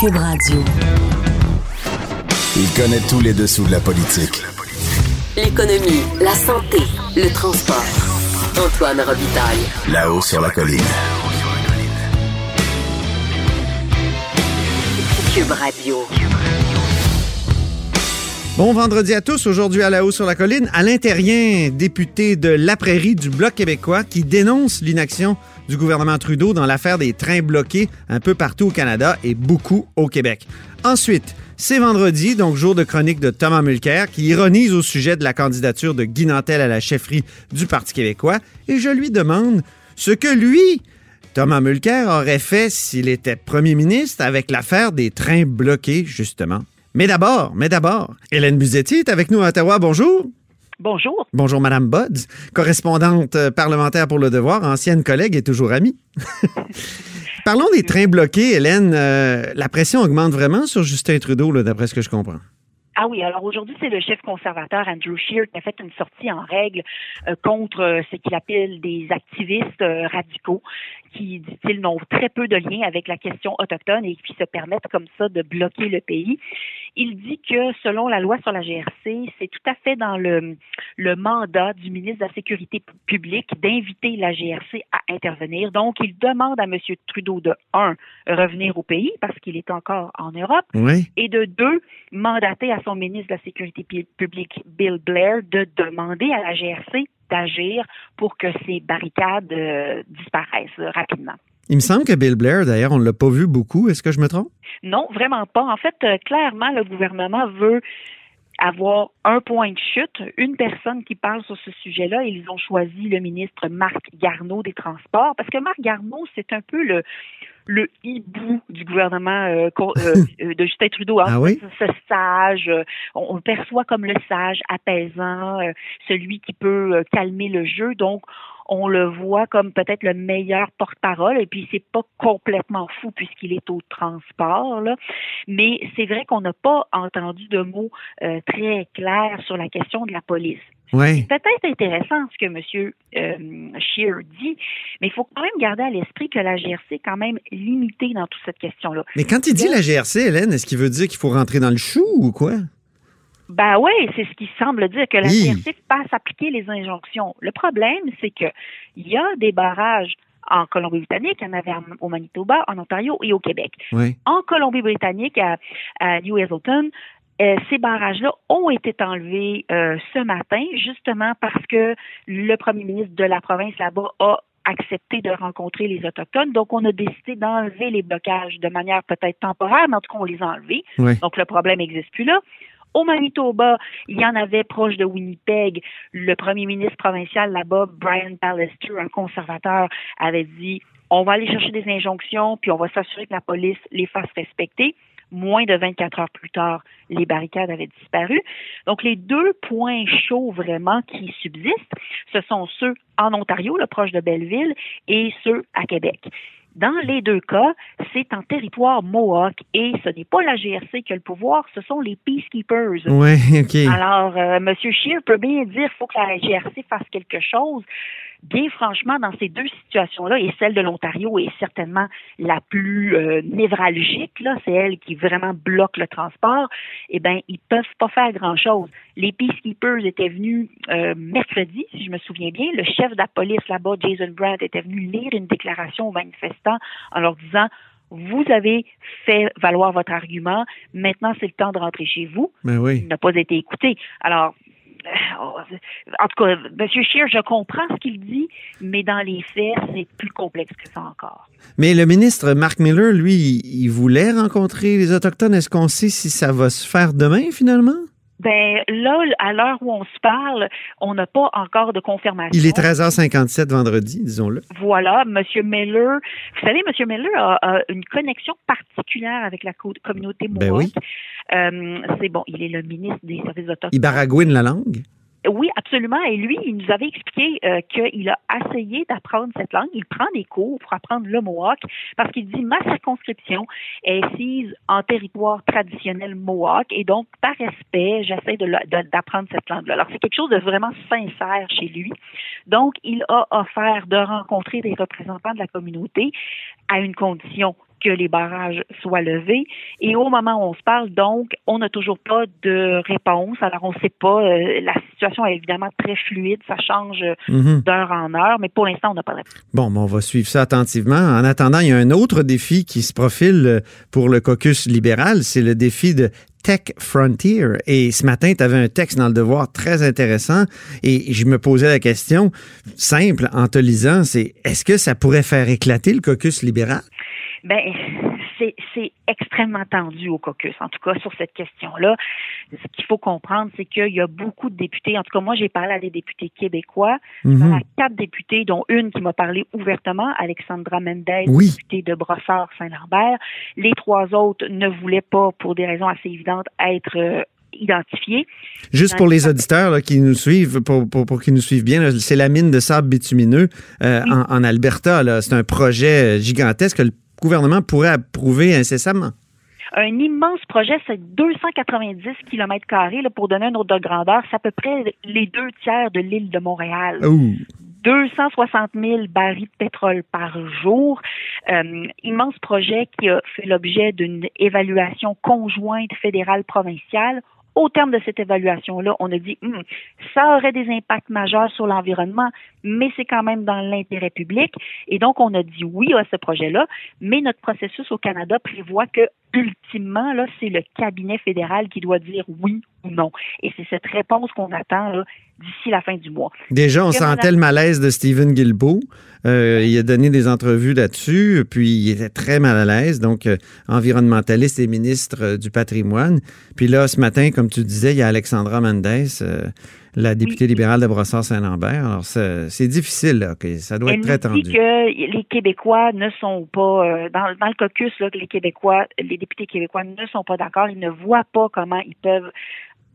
Cube Radio. Il connaît tous les dessous de la politique. L'économie, la santé, le transport. Antoine Robitaille. Là-haut sur la colline. Cube Radio. Bon vendredi à tous. Aujourd'hui à la haut sur la colline, Alain Terrien, député de La Prairie du Bloc québécois, qui dénonce l'inaction du gouvernement Trudeau dans l'affaire des trains bloqués un peu partout au Canada et beaucoup au Québec. Ensuite, c'est vendredi, donc jour de chronique de Thomas Mulcair, qui ironise au sujet de la candidature de Guy Nantel à la chefferie du Parti québécois, et je lui demande ce que lui, Thomas Mulcair, aurait fait s'il était premier ministre avec l'affaire des trains bloqués, justement. Mais d'abord, mais d'abord, Hélène Buzetti est avec nous à Ottawa. Bonjour. Bonjour. Bonjour, Madame Budds, correspondante euh, parlementaire pour le devoir, ancienne collègue et toujours amie. Parlons des trains bloqués, Hélène. Euh, la pression augmente vraiment sur Justin Trudeau, d'après ce que je comprends. Ah oui, alors aujourd'hui, c'est le chef conservateur Andrew Scheer qui a fait une sortie en règle euh, contre ce qu'il appelle des activistes euh, radicaux qui, dit-il, n'ont très peu de lien avec la question autochtone et qui se permettent comme ça de bloquer le pays. Il dit que selon la loi sur la GRC, c'est tout à fait dans le, le mandat du ministre de la Sécurité publique d'inviter la GRC à intervenir. Donc, il demande à M. Trudeau de, un, revenir au pays parce qu'il est encore en Europe, Oui. et de deux, mandater à son ministre de la Sécurité pu- publique, Bill Blair, de demander à la GRC d'agir pour que ces barricades euh, disparaissent euh, rapidement. Il me semble que Bill Blair, d'ailleurs, on ne l'a pas vu beaucoup. Est-ce que je me trompe? Non, vraiment pas. En fait, euh, clairement, le gouvernement veut avoir un point de chute, une personne qui parle sur ce sujet-là. Ils ont choisi le ministre Marc Garneau des Transports parce que Marc Garneau, c'est un peu le le hibou du gouvernement euh, euh, euh, de Justin Trudeau. hein. Ah oui? Ce sage, on, le perçoit comme le sage apaisant, euh, celui qui peut calmer le jeu. Donc, on le voit comme peut-être le meilleur porte-parole, et puis c'est pas complètement fou puisqu'il est au transport, là. mais c'est vrai qu'on n'a pas entendu de mots euh, très clairs sur la question de la police. Oui. C'est peut-être intéressant ce que M. Euh, Scheer dit, mais il faut quand même garder à l'esprit que la GRC est quand même limitée dans toute cette question-là. Mais quand il dit la GRC, Hélène, est-ce qu'il veut dire qu'il faut rentrer dans le chou ou quoi? Ben oui, c'est ce qui semble dire que la. GRC passe appliquer les injonctions. Le problème, c'est que il y a des barrages en Colombie-Britannique, il y en avait au Manitoba, en Ontario et au Québec. Oui. En Colombie-Britannique, à, à New Hazelton, euh, ces barrages-là ont été enlevés euh, ce matin, justement parce que le premier ministre de la province là-bas a accepté de rencontrer les Autochtones. Donc, on a décidé d'enlever les blocages de manière peut-être temporaire, mais en tout cas, on les a enlevés. Oui. Donc, le problème n'existe plus là. Au Manitoba, il y en avait proche de Winnipeg. Le premier ministre provincial là-bas, Brian Pallister, un conservateur, avait dit on va aller chercher des injonctions, puis on va s'assurer que la police les fasse respecter. Moins de 24 heures plus tard, les barricades avaient disparu. Donc, les deux points chauds vraiment qui subsistent, ce sont ceux en Ontario, le proche de Belleville, et ceux à Québec. Dans les deux cas, c'est en territoire Mohawk et ce n'est pas la GRC qui a le pouvoir, ce sont les peacekeepers. Oui, OK. Alors, euh, M. Scheer peut bien dire qu'il faut que la GRC fasse quelque chose. Bien franchement, dans ces deux situations-là, et celle de l'Ontario est certainement la plus euh, névralgique, là, c'est elle qui vraiment bloque le transport, eh bien, ils peuvent pas faire grand-chose. Les peacekeepers étaient venus euh, mercredi, si je me souviens bien. Le chef de la police là-bas, Jason Brandt, était venu lire une déclaration aux manifestants en leur disant vous avez fait valoir votre argument. Maintenant, c'est le temps de rentrer chez vous Ben oui. il n'a pas été écouté. Alors, en tout cas, M. Scheer, je comprends ce qu'il dit, mais dans les faits, c'est plus complexe que ça encore. Mais le ministre Mark Miller, lui, il il voulait rencontrer les Autochtones. Est-ce qu'on sait si ça va se faire demain, finalement? Ben là, à l'heure où on se parle, on n'a pas encore de confirmation. Il est 13h57 vendredi, disons-le. Voilà, M. Miller. Vous savez, M. Miller a, a une connexion particulière avec la co- communauté Ben Mohawk. oui. Euh, c'est bon, il est le ministre des services autochtones. Il baragouine la langue. Oui, absolument. Et lui, il nous avait expliqué euh, qu'il a essayé d'apprendre cette langue. Il prend des cours pour apprendre le Mohawk parce qu'il dit ma circonscription est assise en territoire traditionnel Mohawk et donc, par respect, j'essaie d'apprendre cette langue-là. Alors, c'est quelque chose de vraiment sincère chez lui. Donc, il a offert de rencontrer des représentants de la communauté à une condition que les barrages soient levés. Et au moment où on se parle, donc, on n'a toujours pas de réponse. Alors, on ne sait pas. Euh, la situation est évidemment très fluide. Ça change mhm. d'heure en heure, mais pour l'instant, on n'a pas de réponse. Bon, on va suivre ça attentivement. En attendant, il y a un autre défi qui se profile pour le caucus libéral. C'est le défi de Tech Frontier. Et ce matin, tu avais un texte dans le devoir très intéressant et je me posais la question simple en te lisant, c'est est-ce que ça pourrait faire éclater le caucus libéral? Ben, c'est extrêmmement tendu au caucus, en tout cas sur cette question-là. Ce qu'il faut comprendre, c'est qu'il y a beaucoup de députés. En tout cas, moi, j'ai parlé à des députés québécois. A quatre députés, dont une qui m'a parlé ouvertement, Alexandra Mendez, députée de Brossard-Saint-Lambert. Les trois autres ne voulaient pas, pour des raisons assez évidentes, être euh, identifiés. Juste pour les auditeurs qui nous suivent, pour, pour, qu'ils nous suivent bien, c'est la mine de sable bitumineux euh, en, en, Alberta. C'est un projet gigantesque que le gouvernement pourrait approuver incessamment? Un immense projet, c'est 290 km pour donner un ordre de grandeur. C'est à peu près les deux tiers de l'île de Montréal. 260 000 barils de pétrole par jour. Euh, immense projet qui a fait l'objet d'une évaluation conjointe fédérale provinciale au terme de cette évaluation-là, on a dit hmm, ça aurait des impacts majeurs sur l'environnement, mais c'est quand même dans l'intérêt public. Et donc, on a dit oui à ce projet-là, mais notre processus au Canada prévoit que ultimement, c'est le cabinet fédéral qui doit dire oui ou non. Et c'est cette réponse qu'on attend d'ici la fin du mois. Déjà, on sentait le malaise de Stephen Guilbeault. Euh, il a donné des entrevues là-dessus, puis il était très mal à l'aise, donc euh, environnementaliste et ministre euh, du patrimoine. Puis là, ce matin, comme tu disais, il y a Alexandra Mendes, la députée libérale de Brossard-Saint-Lambert. Alors, c'est difficile, là, ça doit être très tendu. Dit que les Québécois ne sont pas, dans, dans, le caucus, là, que les Québécois, les députés québécois ne sont pas d'accord, ils ne voient pas comment ils peuvent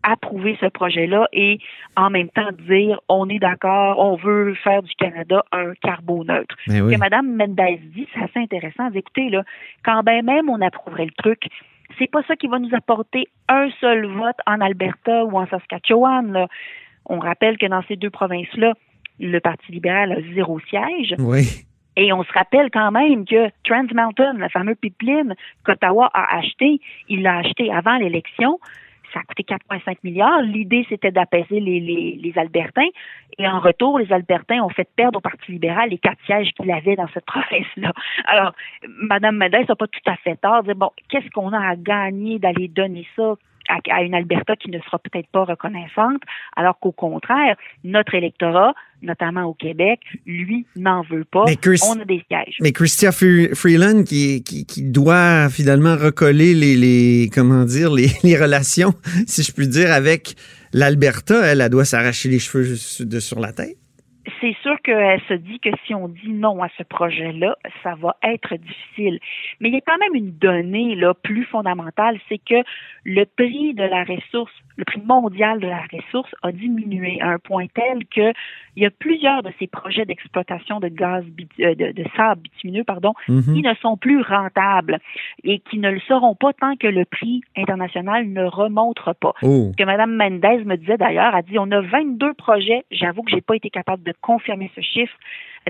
approuver ce projet-là et en même temps dire on est d'accord, on veut faire du Canada un carboneutre. Ce que Mme Mendez dit, c'est assez intéressant. Écoutez, là, quand bien même on approuverait le truc, c'est pas ça qui va nous apporter un seul vote en Alberta ou en Saskatchewan. On rappelle que dans ces deux provinces-là, le Parti libéral a zéro siège. Oui. Et on se rappelle quand même que Trans Mountain, la fameuse pipeline qu'Ottawa a acheté, il l'a acheté avant l'élection ça a coûté 4,5 milliards. L'idée, c'était d'apaiser les, les. Et en retour, les Albertains ont fait perdre au Parti libéral les quatre sièges qu'il avait dans cette province-là. Alors, Mme Medès n'a pas tout à fait tort. Bon, qu'est-ce qu'on a à gagner d'aller donner ça? À, une Alberta qui ne sera peut-être pas reconnaissante, alors qu'au contraire, notre électorat, notamment au Québec, lui, n'en veut pas. on a des sièges. Mais Christia Freeland, qui, qui, doit finalement recoller les, les comment dire, les, les, relations, si je puis dire, avec l'Alberta, elle, elle doit s'arracher les cheveux de sur la tête c'est sûr qu'elle se dit que si on dit non à ce projet-là, ça va être difficile. Mais il y a quand même une donnée là plus fondamentale, c'est que le prix de la ressource, le prix mondial de la ressource a diminué à un point tel que il y a plusieurs de ces projets d'exploitation de gaz euh, de, de, sable bitumineux pardon, mhm. qui ne sont plus rentables et qui ne le seront pas tant que le prix international ne remonte pas. Oh. Ce que Mme Mendez me disait d'ailleurs, a dit on a 22 projets, j'avoue que j'ai pas été capable de confirmer ce chiffre,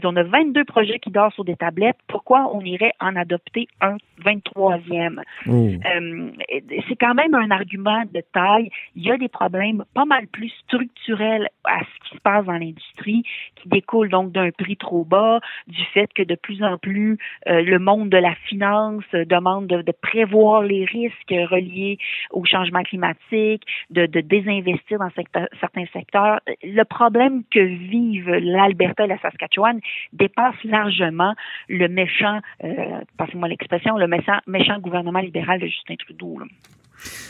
on a 22 projets qui dorment sur des tablettes. Pourquoi on irait en adopter un 23e? Euh, c'est quand même un argument de taille. Il y a des problèmes pas mal plus structurels à ce qui se passe dans l'industrie, qui découlent donc d'un prix trop bas, du fait que de plus en plus euh, le monde de la finance demande de, prévoir les risques reliés au changement climatique, de, désinvestir dans certains secteurs. Le problème que vivent l'Alberta et la Saskatchewan, dépasse largement le méchant, euh, passez-moi l'expression, le méchant, méchant gouvernement libéral de Justin Trudeau.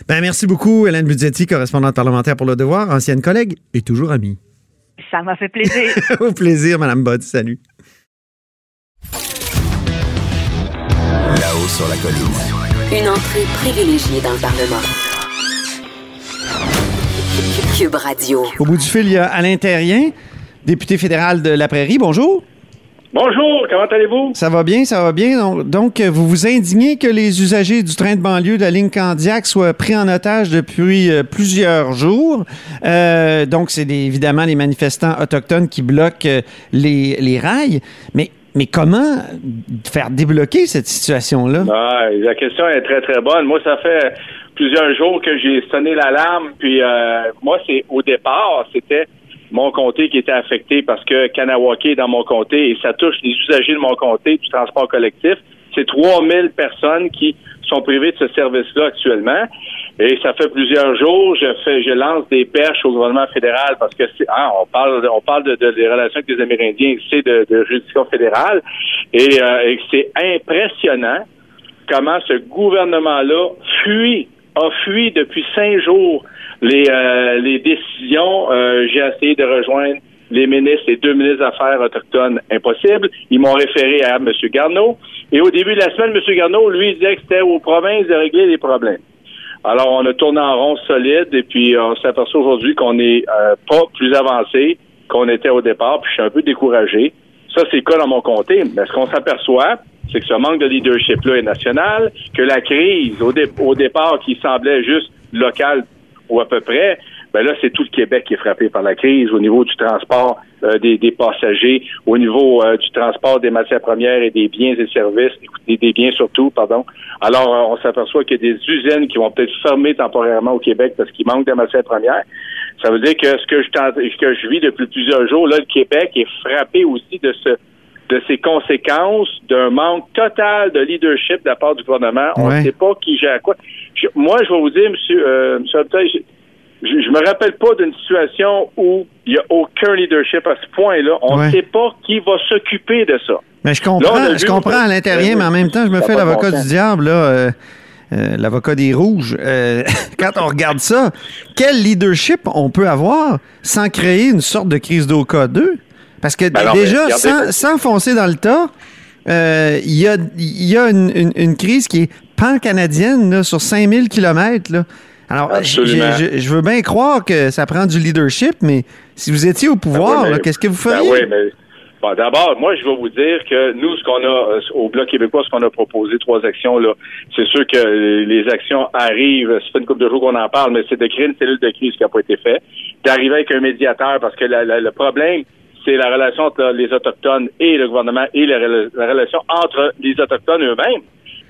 Ben, merci beaucoup, Hélène Budgetti, correspondante parlementaire pour Le Devoir, ancienne collègue et toujours amie. Ça m'a fait plaisir. Au plaisir, Madame Bott. Salut. Là-haut sur la colline. Une entrée privilégiée dans le Parlement. Cube Radio. Au bout du fil, il y a Alain Terrien, député fédéral de la Prairie. Bonjour. Bonjour, comment allez-vous? Ça va bien, ça va bien. Donc, vous vous indignez que les usagers du train de banlieue de la ligne Candiac soient pris en otage depuis euh, plusieurs jours. Euh, donc, c'est évidemment les manifestants autochtones qui bloquent euh, les, les rails. Mais, mais comment faire débloquer cette situation-là? Ah, la question est très, très bonne. Moi, ça fait plusieurs jours que j'ai sonné l'alarme, puis euh, moi, c'est au départ, c'était mon comté qui était affecté parce que Kanawake est dans mon comté et ça touche les usagers de mon comté du transport collectif. C'est 3000 personnes qui sont privées de ce service-là actuellement. Et ça fait plusieurs jours, je fais, je lance des perches au gouvernement fédéral parce que hein, on parle, on parle de, de- des relations avec les Amérindiens, c'est de, de juridiction fédérale, et, euh, et c'est impressionnant comment ce gouvernement-là fuit, a fui depuis cinq jours les, euh, les décisions. Euh, J'ai essayé de rejoindre les ministres, les deux ministres des Affaires autochtones, impossible. Ils m'ont référé à M. Garneau. Et au début de la semaine, M. Garneau, lui, disait que c'était aux provinces de régler les problèmes. Alors, on a tourné en rond solide et puis on s'aperçoit aujourd'hui qu'on n'est euh, pas plus avancé qu'on était au départ, puis je suis un peu découragé. Ça, c'est le cas dans mon comté. Mais ce qu'on s'aperçoit, c'est que ce manque de leadership-là est national, que la crise, au, au départ, qui semblait juste locale ou à peu près, ben là, c'est tout le Québec qui est frappé par la crise au niveau du transport euh, des, des passagers, au niveau euh, du transport des matières premières et des biens et services, des, biens surtout, pardon. Alors, euh, on s'aperçoit qu'il y a des usines qui vont peut-être fermer temporairement au Québec parce qu'il manque de matières premières. Ça veut dire que ce que je ce que je vis depuis plusieurs jours, là, le Québec est frappé aussi de ce de ces conséquences d'un manque total de leadership de la part du gouvernement. On ne sait pas qui gère quoi. Je- moi, je vais vous dire, monsieur, euh, monsieur je, je, je me rappelle pas d'une situation où il n'y a aucun leadership à ce point-là. On ne Ouais. sait pas qui va s'occuper de ça. Mais je comprends, je comprends à l'intérieur, mais en même temps, je me fais l'avocat bon du diable, là. euh, euh, l'avocat des rouges. Euh, quand on regarde ça, quel leadership on peut avoir sans créer une sorte de crise d'OK 2? Parce que Ben non, déjà, sans, sans foncer dans le tas, euh, il y a, il y a une, une- une crise qui est pan-canadienne là, sur 5000 km. Là. Alors, je veux bien croire que ça prend du leadership, mais si vous étiez au pouvoir, Ben oui, qu'est-ce que vous Ben feriez? oui, mais bon, d'abord, moi, je vais vous dire que nous, ce qu'on a euh, au Bloc québécois, ce qu'on a proposé, trois actions, là, c'est sûr que les actions arrivent, ça fait une couple de jours qu'on en parle, mais c'est de créer une cellule de crise qui n'a pas été fait, d'arriver avec un médiateur, parce que la- la- le problème, c'est la relation entre les Autochtones et le gouvernement et la, rela- la relation entre les Autochtones eux-mêmes.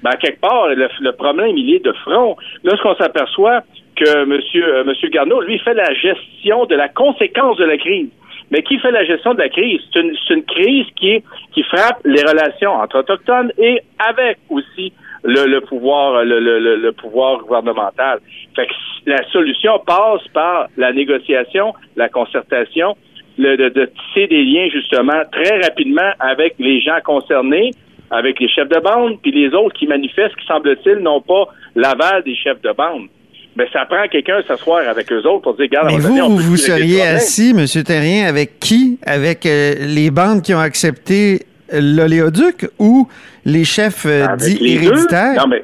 Ben, quelque part, le, problème, il est de front. Là, ce qu'on s'aperçoit, que Monsieur, euh, Monsieur Garneau, lui, fait la gestion de la conséquence de la crise. Mais qui fait la gestion de la crise? C'est une, crise qui, frappe les relations entre Autochtones et avec aussi le, pouvoir le- le pouvoir gouvernemental. Fait que la solution passe par la négociation, la concertation, le, de, de tisser des liens justement très rapidement avec les gens concernés, avec les chefs de bande, puis les autres qui manifestent, qui semble-t-il n'ont pas l'aval des chefs de bande. Mais ça prend quelqu'un s'asseoir avec eux autres pour dire, regarde, Mais on vous, on vous, vous seriez assis, M. Terrien, avec qui? Avec euh, les bandes qui ont accepté l'oléoduc ou les chefs euh, dits les deux. héréditaires? Non, mais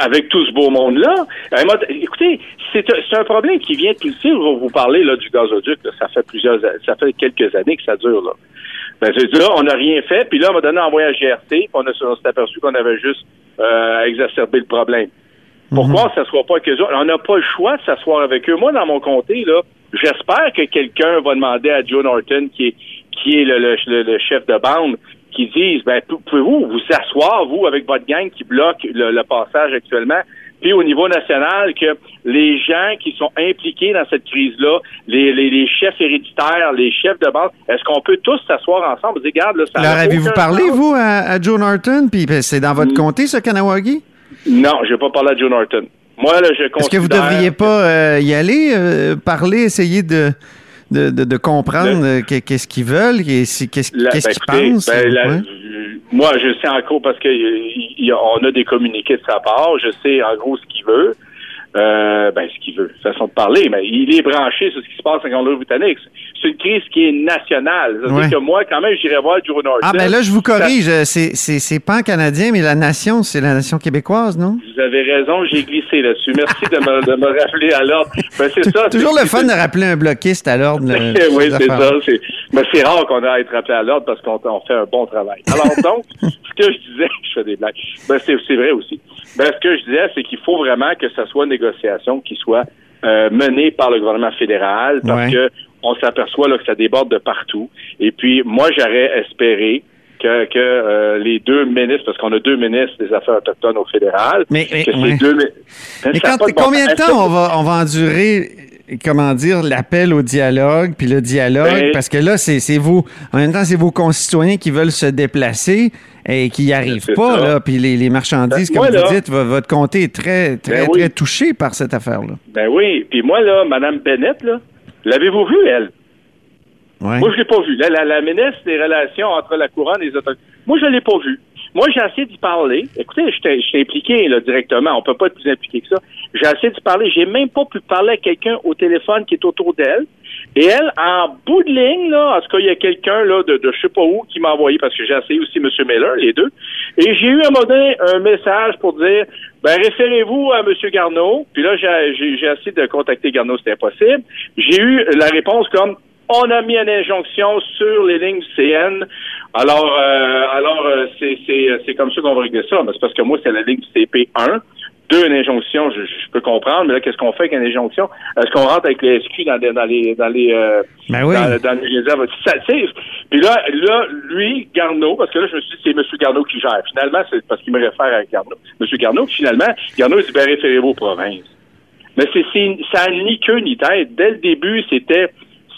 avec, tout ce beau monde-là. Écoutez, c'est un, c'est un problème qui vient tout si vous, vous parlez là, du gazoduc, là, ça fait plusieurs ça fait quelques années que ça dure. Là. Ben, là, on n'a rien fait, puis là, on m'a donné un voyage GRT, puis on, on s'est aperçu qu'on avait juste euh, exacerbé le problème. Pourquoi on ne s'assoit pas avec eux autres? On n'a pas le choix de s'asseoir avec eux. Moi, dans mon comté, là, j'espère que quelqu'un va demander à Joe Norton, qui est, qui est le- le chef de bande, qui dise, ben, pou- pouvez-vous vous asseoir, vous, avec votre gang qui bloque le, le passage actuellement, puis au niveau national, que les gens qui sont impliqués dans cette crise-là, les, les, les chefs héréditaires, les chefs de bande, est-ce qu'on peut tous s'asseoir ensemble? Dire, regarde, là, ça Alors, n'a avez-vous parlé, sens. vous, à, à Joe Norton? Puis ben, c'est dans votre Mm. comté, ce Kanawagi? Non, je vais pas parler à Joe Norton. Moi, là, je Est-ce que vous devriez pas euh, y aller, euh, parler, essayer de, de, de, de comprendre euh, que- qu'est-ce qu'ils veulent, qu'est-ce ben, qu'ils écoutez, pensent? ben, la- Ouais. moi, je sais en gros parce que euh, y on a des communiqués de sa part. Je sais en gros ce qu'il veut. Euh, ben, ce qu'il veut, façon de parler, mais il est branché sur ce qui se passe en Colombie-Britannique. C'est une crise qui est nationale. C'est-à-dire que moi, quand même, j'irai voir Joe Norton. Ah, ben là, je vous corrige. C'est, c'est, c'est pas un Canadien, mais la nation, c'est la nation québécooise, non? Vous avez raison, j'ai glissé là-dessus. Merci de me, de me rappeler à l'ordre. Ben, c'est ça. Toujours le fun de rappeler un bloquiste à l'ordre. oui, c'est ça. C'est... Mais c'est rare qu'on ait à être rappelé à l'ordre parce qu'on on fait un bon travail. Alors donc, ce que je disais, je fais des blagues. Ben, c'est, c'est vrai aussi. Ben, ce que je disais, c'est qu'il faut vraiment que ça soit une négociation qui soit euh, menée par le gouvernement fédéral parce que on s'aperçoit là, que ça déborde de partout. Et puis, moi, j'aurais espéré que, que euh, les deux ministres, parce qu'on a deux ministres des Affaires autochtones au fédéral, mais, mais, que ouais. deux, mais quand, combien de temps on va, on va endurer comment dire, l'appel au dialogue, puis le dialogue, Ben- parce que là, c'est vous, en même temps, c'est vos concitoyens qui veulent se déplacer et qui n'y arrivent pas, ça. là, puis les, les marchandises, Ben, comme moi, vous là- dites, vo- votre comté est très, très, Ben oui. très touché par cette affaire-là. Ben oui. Puis moi, là, Mme Bennett, là, l'avez-vous vue, elle? Ouais. Moi, je l'ai pas vue. La, la, la ministre des Relations entre la Couronne et les Autochtones. Moi, je l'ai pas vue. Moi, j'ai essayé d'y parler. Écoutez, suis impliqué là, directement. On peut pas être plus impliqué que ça. J'ai essayé d'y parler. J'ai même pas pu parler à quelqu'un au téléphone qui est autour d'elle. Et elle, en bout de ligne, là, en tout cas, il y a quelqu'un là de, de je sais pas où qui m'a envoyé parce que j'ai essayé aussi M. Miller, les deux. Et j'ai eu à un moment donné un message pour dire ben référez-vous à M. Garneau. Puis là, j'ai essayé de contacter Garneau, c'était impossible. J'ai eu la réponse comme on a mis une injonction sur les lignes CN. Alors, euh, alors euh, c'est c'est c'est comme ça qu'on va régler ça. Mais c'est parce que moi, c'est la ligne du CP1. Deux, une injonction, je, je peux comprendre, mais là, qu'est-ce qu'on fait avec une injonction? Est-ce qu'on rentre avec les SQ dans, des- dans les dans les euh, Ben oui. dans, dans les réserves? Puis là, là, lui, Garneau, parce que là, je me suis dit, c'est M. Garneau qui gère. Finalement, c'est parce qu'il me réfère à Garneau. M. Garneau, finalement, Garneau dit, ben, référez-vous aux provinces. Mais c'est, c'est, ça n'a ni queue ni tête. Dès le début, c'était,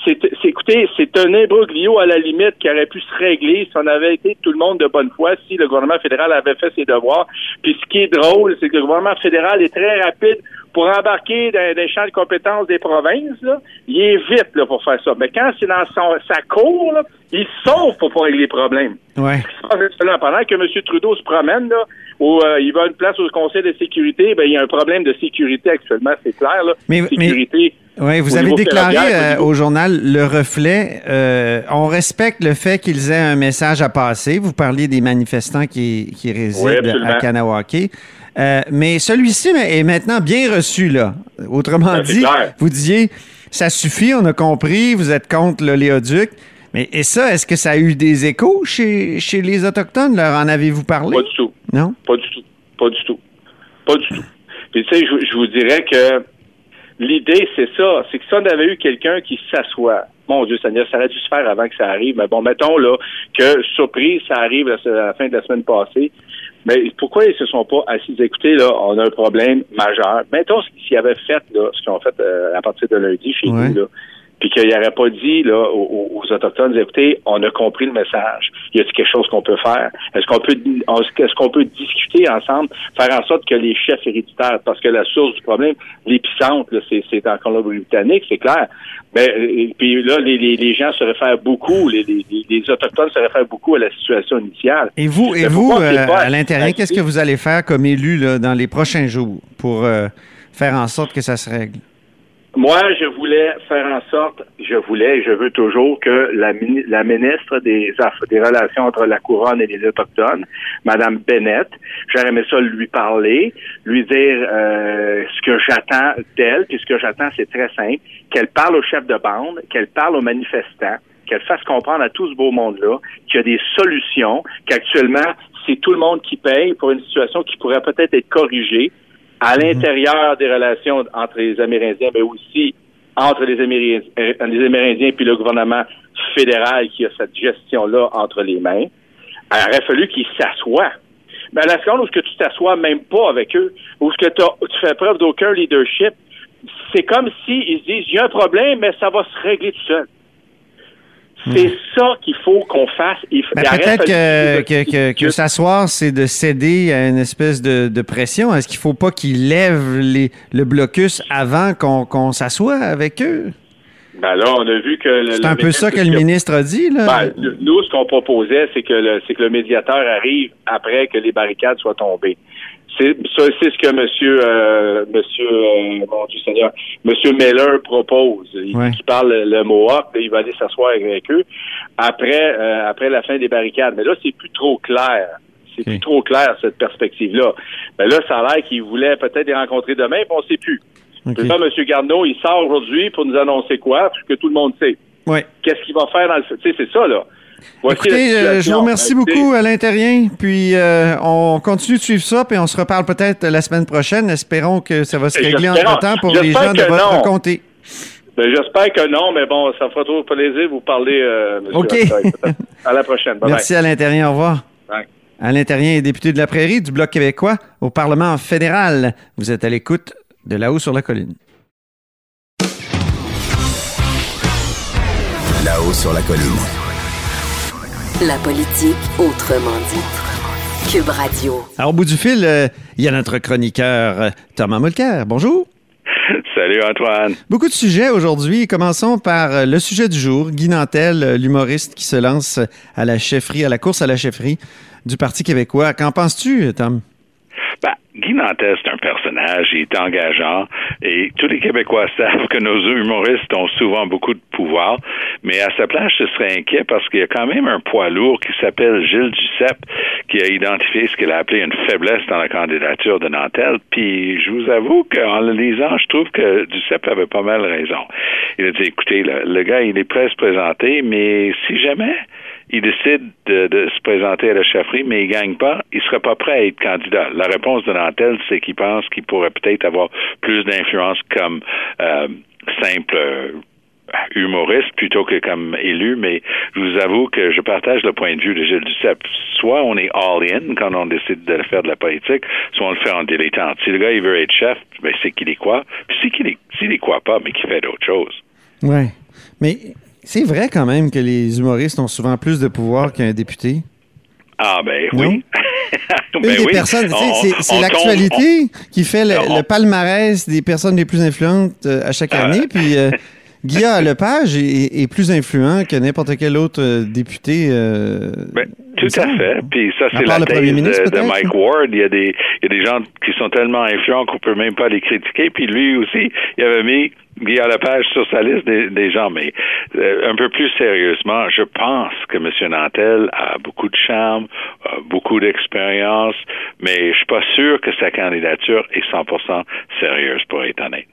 c'est, c'est- écoutez, c'est un imbroglio à la limite qui aurait pu se régler si on avait été tout le monde de bonne foi, si le gouvernement fédéral avait fait ses devoirs. Puis ce qui est drôle, c'est que le gouvernement fédéral est très rapide pour embarquer dans des champs de compétences des provinces. Là. Il est vite là, pour faire ça. Mais quand c'est dans son, sa cour, là, il sauve pour pas régler les problèmes. Ouais. Pendant que M. Trudeau se promène, là, où euh, il va une place au Conseil de sécurité, ben, il y a un problème de sécurité actuellement, c'est clair. Là. Mais- mais- sécurité. Oui, vous Au avez déclaré euh, au journal Le Reflet, euh, on respecte le fait qu'ils aient un message à passer. Vous parliez des manifestants qui, qui résident Oui, à Kanawake. Euh, mais celui-ci est maintenant bien reçu, là. Autrement dit, vous disiez, ça suffit, on a compris, vous êtes contre l'oléoduc. Mais et ça, est-ce que ça a eu des échos chez, chez les Autochtones? Leur en avez-vous parlé? Pas du tout. Non? Pas du tout. Pas du tout. Pas du tout. Puis tu sais, je, je vous dirais que l'idée, c'est ça. C'est que si on avait eu quelqu'un qui s'assoit, mon Dieu Seigneur, ça aurait dû se faire avant que ça arrive. Mais bon, mettons là que surprise, ça arrive à la fin de la semaine passée. Mais pourquoi ils se sont pas assis? Écoutez, là, on a un problème majeur. Mettons ce qu'ils avaient fait, là, ce qu'ils ont fait euh, à partir de lundi chez Ouais. nous, là. Puis qu'il n'aurait pas dit là, aux, aux- Autochtones, écoutez, on a compris le message. Y a-t-il quelque chose qu'on peut faire? Est-ce qu'on peut est-ce qu'on peut discuter ensemble, faire en sorte que les chefs héréditaires, parce que la source du problème, l'épicentre, c'est, c'est en Colombie-Britannique, c'est clair. Mais euh, puis là, les, les, les gens se réfèrent beaucoup, les, les, Autochtones se réfèrent beaucoup à la situation initiale. Et vous, et vous euh, à l'intérieur, qu'est-ce que vous allez faire comme élu là, dans les prochains jours pour euh, faire en sorte que ça se règle? Moi, je voulais faire en sorte, je voulais et je veux toujours que la, la ministre des, des Relations entre la Couronne et les Autochtones, Madame Bennett, j'aurais aimé ça lui parler, lui dire euh, ce que j'attends d'elle, puis ce que j'attends, c'est très simple, qu'elle parle aux chefs de bande, qu'elle parle aux manifestants, qu'elle fasse comprendre à tout ce beau monde-là qu'il y a des solutions, qu'actuellement, c'est tout le monde qui paye pour une situation qui pourrait peut-être être corrigée à l'intérieur des relations entre les Amérindiens, mais aussi entre les Amérindiens, les Amérindiens puis le gouvernement fédéral qui a cette gestion-là entre les mains. Il aurait fallu qu'ils s'assoient. Mais à la seconde où est-ce que tu t'assois même pas avec eux, où est-ce que tu fais preuve d'aucun leadership, c'est comme s'ils se disent, il y a un problème, mais ça va se régler tout seul. C'est ça qu'il faut qu'on fasse. Il, Ben, Peut-être que, que, que, que s'asseoir, c'est de céder à une espèce de, de pression. Est-ce qu'il faut pas qu'ils lèvent les, le blocus avant qu'on qu'on s'assoie avec eux? Ben là, on a vu que... C'est un peu ça que le ministre a dit, là. Ben, nous, ce qu'on proposait, c'est que le, que le médiateur arrive après que les barricades soient tombées. C'est ça, c'est ce que Monsieur, euh, Monsieur, euh, mon Dieu Seigneur, Monsieur Miller propose. Il, Ouais. il parle le, Mohawk, il va aller s'asseoir avec eux après, euh, après la fin des barricades. Mais là, c'est plus trop clair. C'est plus trop clair cette perspective-là. Mais là, ça a l'air qu'il voulait peut-être les rencontrer demain, puis on ne sait plus. Ça, Monsieur Garneau, il sort aujourd'hui pour nous annoncer quoi, parce que tout le monde sait. Ouais. Qu'est-ce qu'il va faire dans le? Tu sais, c'est ça, là. Voici Écoutez, euh, je vous remercie Écoutez, beaucoup, Alain Terrien. Puis euh, on continue de suivre ça, puis on se reparle peut-être la semaine prochaine. Espérons que ça va se régler entre-temps pour les gens de votre non. comté. Ben, J'espère que non, mais bon, ça me fera trop plaisir de vous parler, euh, monsieur OK. À la prochaine. Bye Merci, Alain Terrien. Au revoir. bye. Alain Terrien est député de la Prairie du Bloc québécois au Parlement fédéral. Vous êtes à l'écoute de là-haut sur la colline. Là-haut sur la colline. La politique autrement dit. Cube Radio. Alors, au bout du fil, euh, il y a notre chroniqueur euh, Thomas Mulcair. Bonjour. Salut Antoine. Beaucoup de sujets aujourd'hui. Commençons par euh, le sujet du jour. Guy Nantel, l'humoriste qui se lance à la chefferie, à la course à la chefferie du Parti québécois. Qu'en penses-tu, Tom? Ben, Guy Nantel, c'est un personnage, il est engageant et tous les Québécois savent que nos humoristes ont souvent beaucoup de pouvoir, mais à sa place, je serais inquiet parce qu'il y a quand même un poids lourd qui s'appelle Gilles Duceppe qui a identifié ce qu'il a appelé une faiblesse dans la candidature de Nantel. Puis je vous avoue qu'en le lisant, je trouve que Duceppe avait pas mal raison. Il a dit, écoutez, le, le gars, il est se présenter, mais si jamais il décide de, de se présenter à la chefferie, mais il gagne pas, il serait pas prêt à être candidat. La réponse de Nantel, c'est qu'il pense qu'il pourrait peut-être avoir plus d'influence comme euh, simple euh, humoriste plutôt que comme élu, mais je vous avoue que je partage le point de vue de Gilles Duceppe. Soit on est all-in quand on décide de faire de la politique, soit on le fait en dilettante. Si le gars il veut être chef, ben c'est qu'il y croit. Puis si s'il y croit pas, mais qu'il fait d'autres choses. Oui. Mais c'est vrai quand même que les humoristes ont souvent plus de pouvoir qu'un député. Ah ben Non? oui. Une Ben des oui. personnes, c'est- on l'actualité qui fait le, On- le palmarès des personnes les plus influentes euh, à chaque Ah. année. Puis euh, Guillaume Lepage est, est plus influent que n'importe quel autre euh, député. euh, Ben, tout à fait. Puis ça, c'est la thèse ministre, de? Mike Ward. Il y, a des, il y a des gens qui sont tellement influents qu'on peut même pas les critiquer. Puis lui aussi, il avait mis Guillaume Lepage sur sa liste des, des gens. Mais euh, un peu plus sérieusement, je pense que M. Nantel a beaucoup de charme, a beaucoup d'expérience, mais je suis pas sûr que sa candidature est 100% sérieuse, pour être honnête.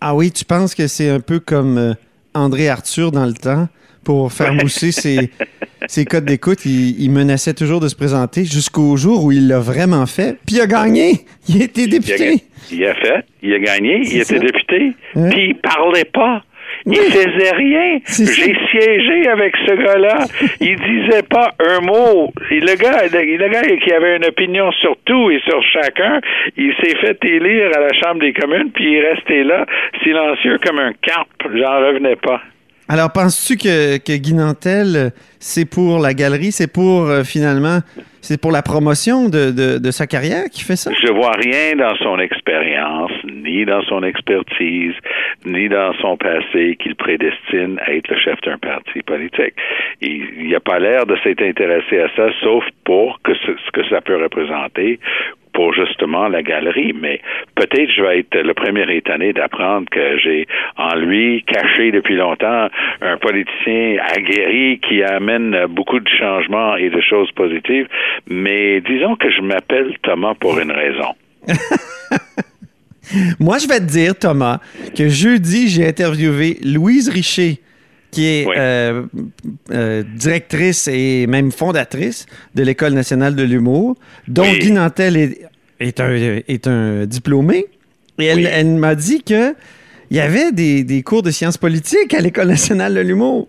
Ah oui, tu penses que c'est un peu comme euh, André Arthur dans le temps? Pour faire mousser ses, ses codes d'écoute. Il, il menaçait toujours de se présenter jusqu'au jour où il l'a vraiment fait. Puis il a gagné. Il a été Il a, député. il a fait, il a gagné, il était député, Ouais. puis il parlait pas. Il Oui. faisait rien. J'ai siégé avec ce gars-là. Il disait pas un mot. Et le gars, le, le gars qui avait une opinion sur tout et sur chacun, il s'est fait élire à la Chambre des communes, puis il est resté là, silencieux comme un carpe. J'en revenais pas. Alors, penses-tu que, que c'est pour la galerie, c'est pour euh, finalement, c'est pour la promotion de, sa carrière qui fait ça? Je vois rien dans son expérience, ni dans son expertise, ni dans son passé qui le prédestine à être le chef d'un parti politique. Il n'a pas l'air de s'être intéressé à ça, sauf pour que ce que ça peut représenter pour justement la galerie, mais peut-être je vais être le premier étonné d'apprendre que j'ai en lui caché depuis longtemps un politicien aguerri qui amène beaucoup de changements et de choses positives, mais disons que je m'appelle Thomas pour une raison. Moi, je vais te dire, Thomas, que jeudi, j'ai interviewé Louise Richer, qui est Oui. euh, euh, directrice et même fondatrice de l'École nationale de l'humour, dont Oui. Guy Nantel est, est un, est un diplômé. Et elle, Oui. elle m'a dit que il y avait des, des cours de sciences politiques à l'École nationale de l'humour.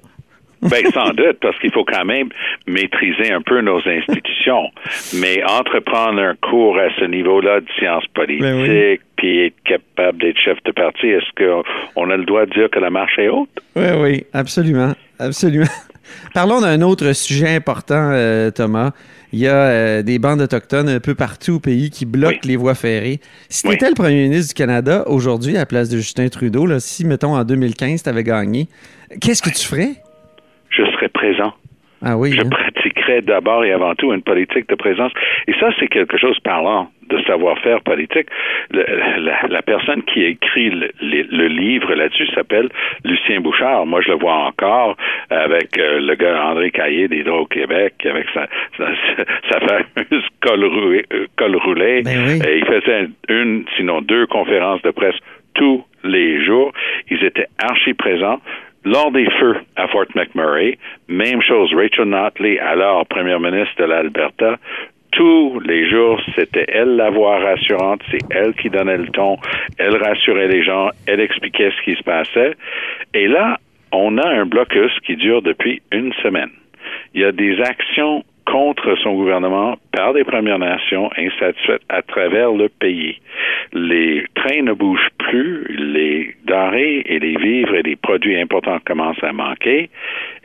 Ben, sans doute, parce qu'il faut quand même maîtriser un peu nos institutions. Mais entreprendre un cours à ce niveau-là de sciences politiques, Ben oui. puis être capable d'être chef de parti, est-ce qu'on a le droit de dire que la marche est haute? Oui, oui, absolument. Absolument. Parlons d'un autre sujet important, euh, Thomas. Il y a euh, des bandes autochtones un peu partout au pays qui bloquent Oui. les voies ferrées. Si tu Oui. étais le premier ministre du Canada aujourd'hui à la place de Justin Trudeau, là, si, mettons, en 2015, tu avais gagné, qu'est-ce que tu ferais? Présent. Ah oui. Je hein? pratique qui crée d'abord et avant tout une politique de présence. Et ça, c'est quelque chose parlant de savoir-faire politique. la, personne qui a écrit le, livre là-dessus s'appelle Lucien Bouchard. Moi, je le vois encore avec euh, le gars André Caillé d'Hydro-Québec, avec sa, sa, fameuse col roulé. Col roulé. Ben et il faisait une, sinon deux conférences de presse tous les jours. Ils étaient archi présents lors des feux à Fort McMurray, même chose, Rachel Notley, alors première ministre de l'Alberta, tous les jours, c'était elle la voix rassurante, c'est elle qui donnait le ton, elle rassurait les gens, elle expliquait ce qui se passait. Et là, on a un blocus qui dure depuis une semaine. Il y a des actions contre son gouvernement par des Premières Nations insatisfaites à travers le pays. Les trains ne bougent plus, les denrées et les vivres et les produits importants commencent à manquer,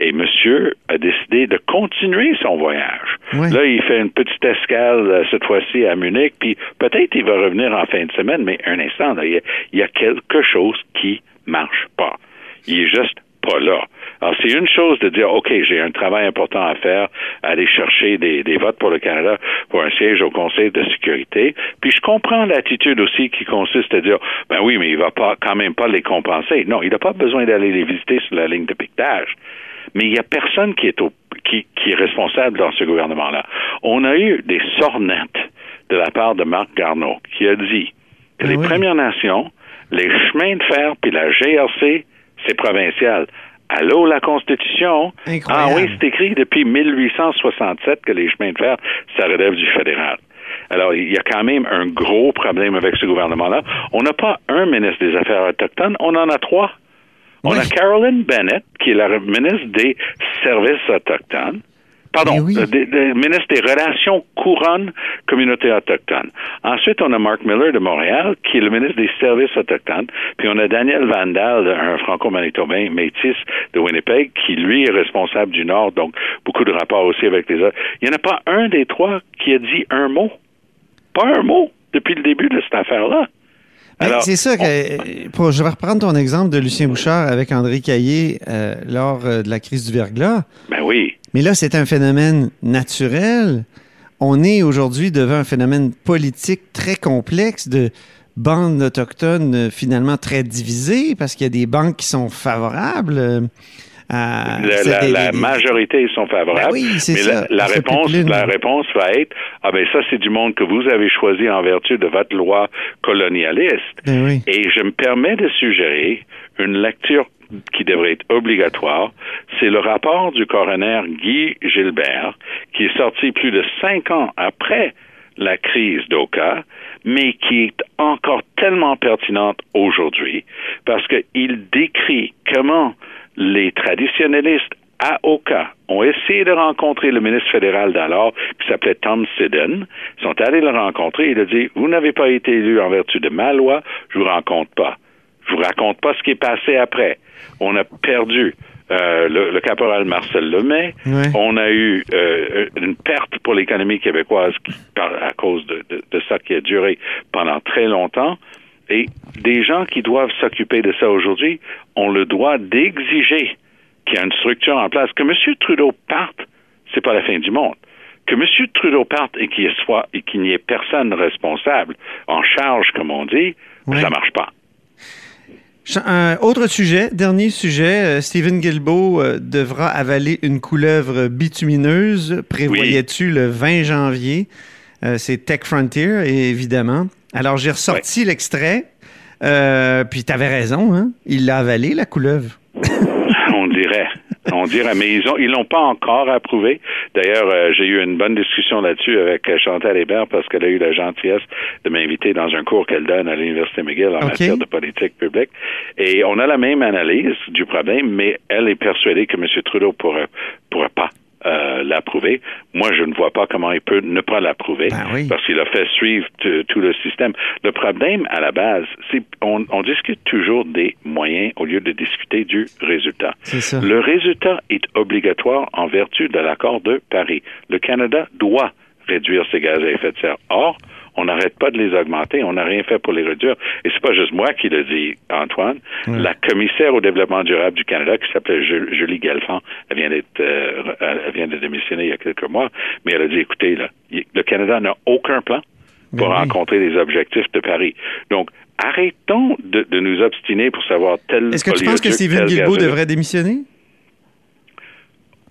et monsieur a décidé de continuer son voyage. Là, il fait une petite escale euh, cette fois-ci à Munich, puis peut-être il va revenir en fin de semaine, mais un instant, il, y a, quelque chose qui marche pas. Il est juste pas là. Alors, c'est une chose de dire, OK, j'ai un travail important à faire, aller chercher des, votes pour le Canada pour un siège au Conseil de sécurité. Puis je comprends l'attitude aussi qui consiste à dire, ben oui, mais il va pas quand même pas les compenser. Non, il n'a pas besoin d'aller les visiter sur la ligne de piquetage. Mais il n'y a personne qui est, qui, qui est responsable dans ce gouvernement-là. On a eu des sornettes de la part de Marc Garneau qui a dit que ben les Premières Nations, les chemins de fer puis la GRC, c'est provincial. Allô, la Constitution? Ah oui, c'est écrit depuis 1867 que les chemins de fer, ça relève du fédéral. Alors, il y a quand même un gros problème avec ce gouvernement-là. On n'a pas un ministre des Affaires autochtones, on en a trois. On a Carolyn Bennett, qui est la ministre des Services autochtones. Pardon, oui. le, ministre des Relations couronnes communautés autochtones. Ensuite, on a Mark Miller de Montréal, qui est le ministre des Services autochtones. Puis on a Daniel Vandal, un franco-manitobain métis de Winnipeg, qui lui est responsable du Nord, donc beaucoup de rapports aussi avec les autres. Il n'y en a pas un des trois qui a dit un mot. Pas un mot depuis le début de cette affaire-là. Ben, c'est ça que. je vais reprendre ton exemple de Lucien Bouchard avec André Caillé euh, lors euh, de la crise du verglas. Ben oui. Mais là, c'est un phénomène naturel. On est aujourd'hui devant un phénomène politique très complexe de bandes autochtones euh, finalement très divisées parce qu'il y a des banques qui sont favorables la, majorité sont favorables. Ben mais la, réponse, la réponse va être ah ben ça c'est du monde que vous avez choisi en vertu de votre loi colonialiste. Ben Et je me permets de suggérer une lecture qui devrait être obligatoire, c'est le rapport du coroner Guy Gilbert, qui est sorti plus de cinq ans après la crise d'Oka, mais qui est encore tellement pertinente aujourd'hui, parce qu'il décrit comment les traditionnalistes à Oka ont essayé de rencontrer le ministre fédéral d'alors, qui s'appelait Tom Sidden. Ils sont allés le rencontrer. Il a dit, vous n'avez pas été élu en vertu de ma loi, je vous rencontre pas. Je vous raconte pas ce qui est passé après. On a perdu euh, le, caporal Marcel Lemay. On a eu euh, une perte pour l'économie québécoise à cause de, de, ça qui a duré pendant très longtemps. Et des gens qui doivent s'occuper de ça aujourd'hui ont le droit d'exiger qu'il y ait une structure en place. Que M. Trudeau parte, c'est pas la fin du monde. Que M. Trudeau parte et qu'il soit et qu'il n'y ait personne responsable en charge, comme on dit, ça ça marche pas. Un autre sujet, dernier sujet, euh, Stephen Guilbeault euh, devra avaler une couleuvre bitumineuse. Prévoyais-tu le 20 janvier? Euh, c'est Tech Frontier, évidemment. Alors, j'ai ressorti l'extrait, euh, puis tu avais raison, hein? il l'a avalé, la couleuvre. On dirait. Dirait, mais ils ont ils l'ont pas encore approuvé. D'ailleurs, euh, j'ai eu une bonne discussion là-dessus avec Chantal Hébert parce qu'elle a eu la gentillesse de m'inviter dans un cours qu'elle donne à l'Université McGill en matière de politique publique. Et on a la même analyse du problème, mais elle est persuadée que M. Trudeau pourrait, pourrait pas euh, l'approuver. Moi, je ne vois pas comment il peut ne pas l'approuver ben parce qu'il a fait suivre tout le système. Le problème, à la base, c'est on, on discute toujours des moyens au lieu de discuter du résultat. Le résultat est obligatoire en vertu de l'accord de Paris. Le Canada doit réduire ses gaz à effet de serre. Or, on n'arrête pas de les augmenter, on n'a rien fait pour les réduire. Et c'est pas juste moi qui le dis, Antoine. La commissaire au développement durable du Canada, qui s'appelait Julie Galfand, elle vient d'être, euh, elle vient de démissionner il y a quelques mois, mais elle a dit, écoutez, là, le Canada n'a aucun plan pour rencontrer les objectifs de Paris. Donc, arrêtons de, nous obstiner pour savoir tel. Est-ce que tu penses que Stephen Guilbeault devrait démissionner?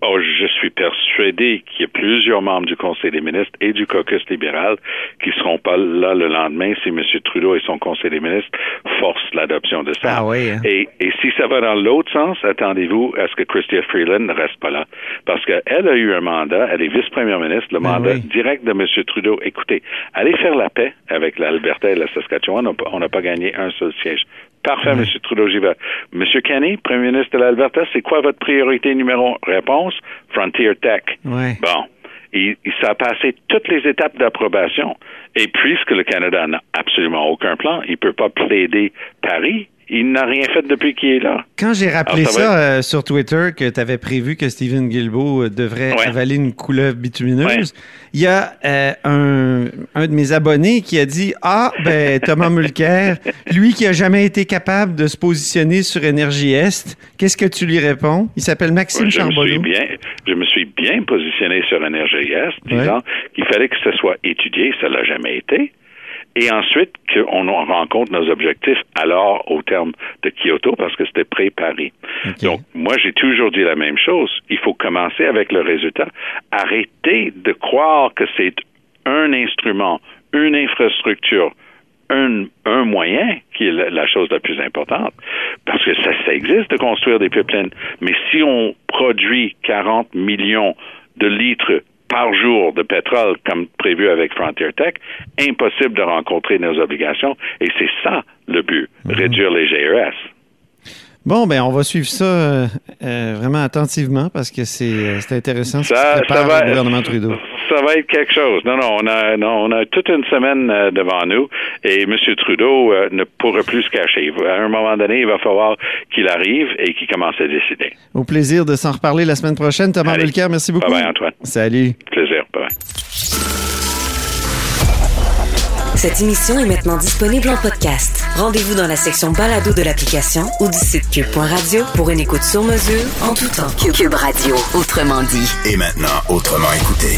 Oh, je suis persuadé qu'il y a plusieurs membres du Conseil des ministres et du caucus libéral qui seront pas là le lendemain si M. Trudeau et son Conseil des ministres forcent l'adoption de ça. Ah oui, hein. et, et si ça va dans l'autre sens, attendez-vous à ce que Christia Freeland ne reste pas là. Parce qu'elle a eu un mandat, elle est vice-première ministre, le Ah mandat oui. direct de M. Trudeau. Écoutez, allez faire la paix avec l'Alberta et la Saskatchewan. On n'a pas gagné un seul siège. Parfait, M. Trudeau, j'y vais. M. Kenny, premier ministre de l'Alberta, c'est quoi votre priorité numéro un? Réponse, Frontier Tech. Ouais. Bon. Il, il ça a passé toutes les étapes d'approbation. Et puisque le Canada n'a absolument aucun plan, il peut pas plaider Paris. Il n'a rien fait depuis qu'il est là. Quand j'ai rappelé Alors, ça euh, sur Twitter, que tu avais prévu que Stephen Guilbeault euh, devrait Ouais. avaler une couleuvre bitumineuse, Ouais. il y a euh, un, un de mes abonnés qui a dit Ah, ben Thomas Mulcair, lui qui a jamais été capable de se positionner sur Énergie Est, qu'est-ce que tu lui réponds? Il s'appelle Maxime je me suis Charbonneau. bien, je me suis bien positionné sur Énergie Est, disant qu'il fallait que ce soit étudié, ça l'a jamais été. Et ensuite, qu'on en rencontre nos objectifs alors au terme de Kyoto, parce que c'était pré-Paris. Donc, moi, j'ai toujours dit la même chose. Il faut commencer avec le résultat. Arrêtez de croire que c'est un instrument, une infrastructure, un, un moyen qui est la, la chose la plus importante. Parce que ça, ça existe de construire des pipelines. Mais si on produit 40 millions de litres par jour de pétrole, comme prévu avec Frontier Tech, impossible de rencontrer nos obligations. Et c'est ça le but, réduire les GES. Bon, ben on va suivre ça euh, euh, vraiment attentivement parce que c'est euh, c'est intéressant ce Ça, se ça prépare va, gouvernement Trudeau. Ça va être quelque chose. Non, non, on a, non, on a toute une semaine euh, devant nous et M. Trudeau euh, ne pourra plus se cacher. À un moment donné, il va falloir qu'il arrive et qu'il commence à décider. Au plaisir de s'en reparler la semaine prochaine. Thomas Allez. Mulcair, merci beaucoup. Bye bye, Antoine. Salut. Plaisir. Bye bye. Cette émission est maintenant disponible en podcast. Rendez-vous dans la section balado de l'application ou du site cube.radio pour une écoute sur mesure en tout temps. Cube Radio, autrement dit. Et maintenant, autrement écouté.